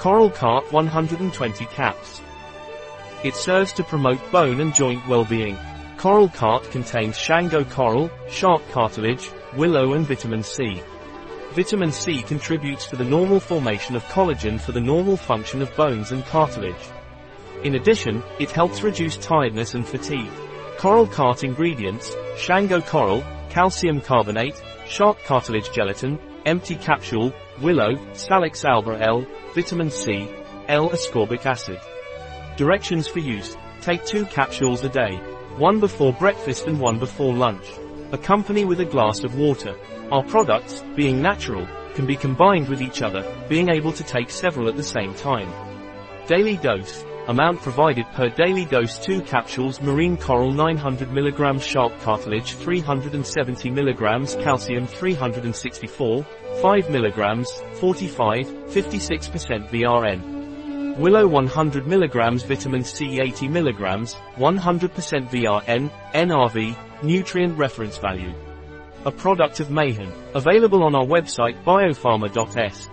CoralCart 120 caps. It serves to promote bone and joint well-being. CoralCart contains Shango coral, shark cartilage, willow and vitamin C. Vitamin C contributes to the normal formation of collagen for the normal function of bones and cartilage. In addition, it helps reduce tiredness and fatigue. CoralCart ingredients, Shango coral, calcium carbonate, shark cartilage gelatin, empty capsule, willow, Salix alba L, vitamin C, L-ascorbic acid. Directions for use. Take two capsules a day. One before breakfast and one before lunch. Accompany with a glass of water. Our products, being natural, can be combined with each other, being able to take several at the same time. Daily dose. Amount provided per daily dose 2 capsules marine coral 900 mg shark cartilage 370 mg calcium 364, 5 mg, 45, 56% VRN. Willow 100 mg vitamin C 80 mg, 100% VRN, NRV, nutrient reference value. A product of MAHEN. Available on our website biopharma.s.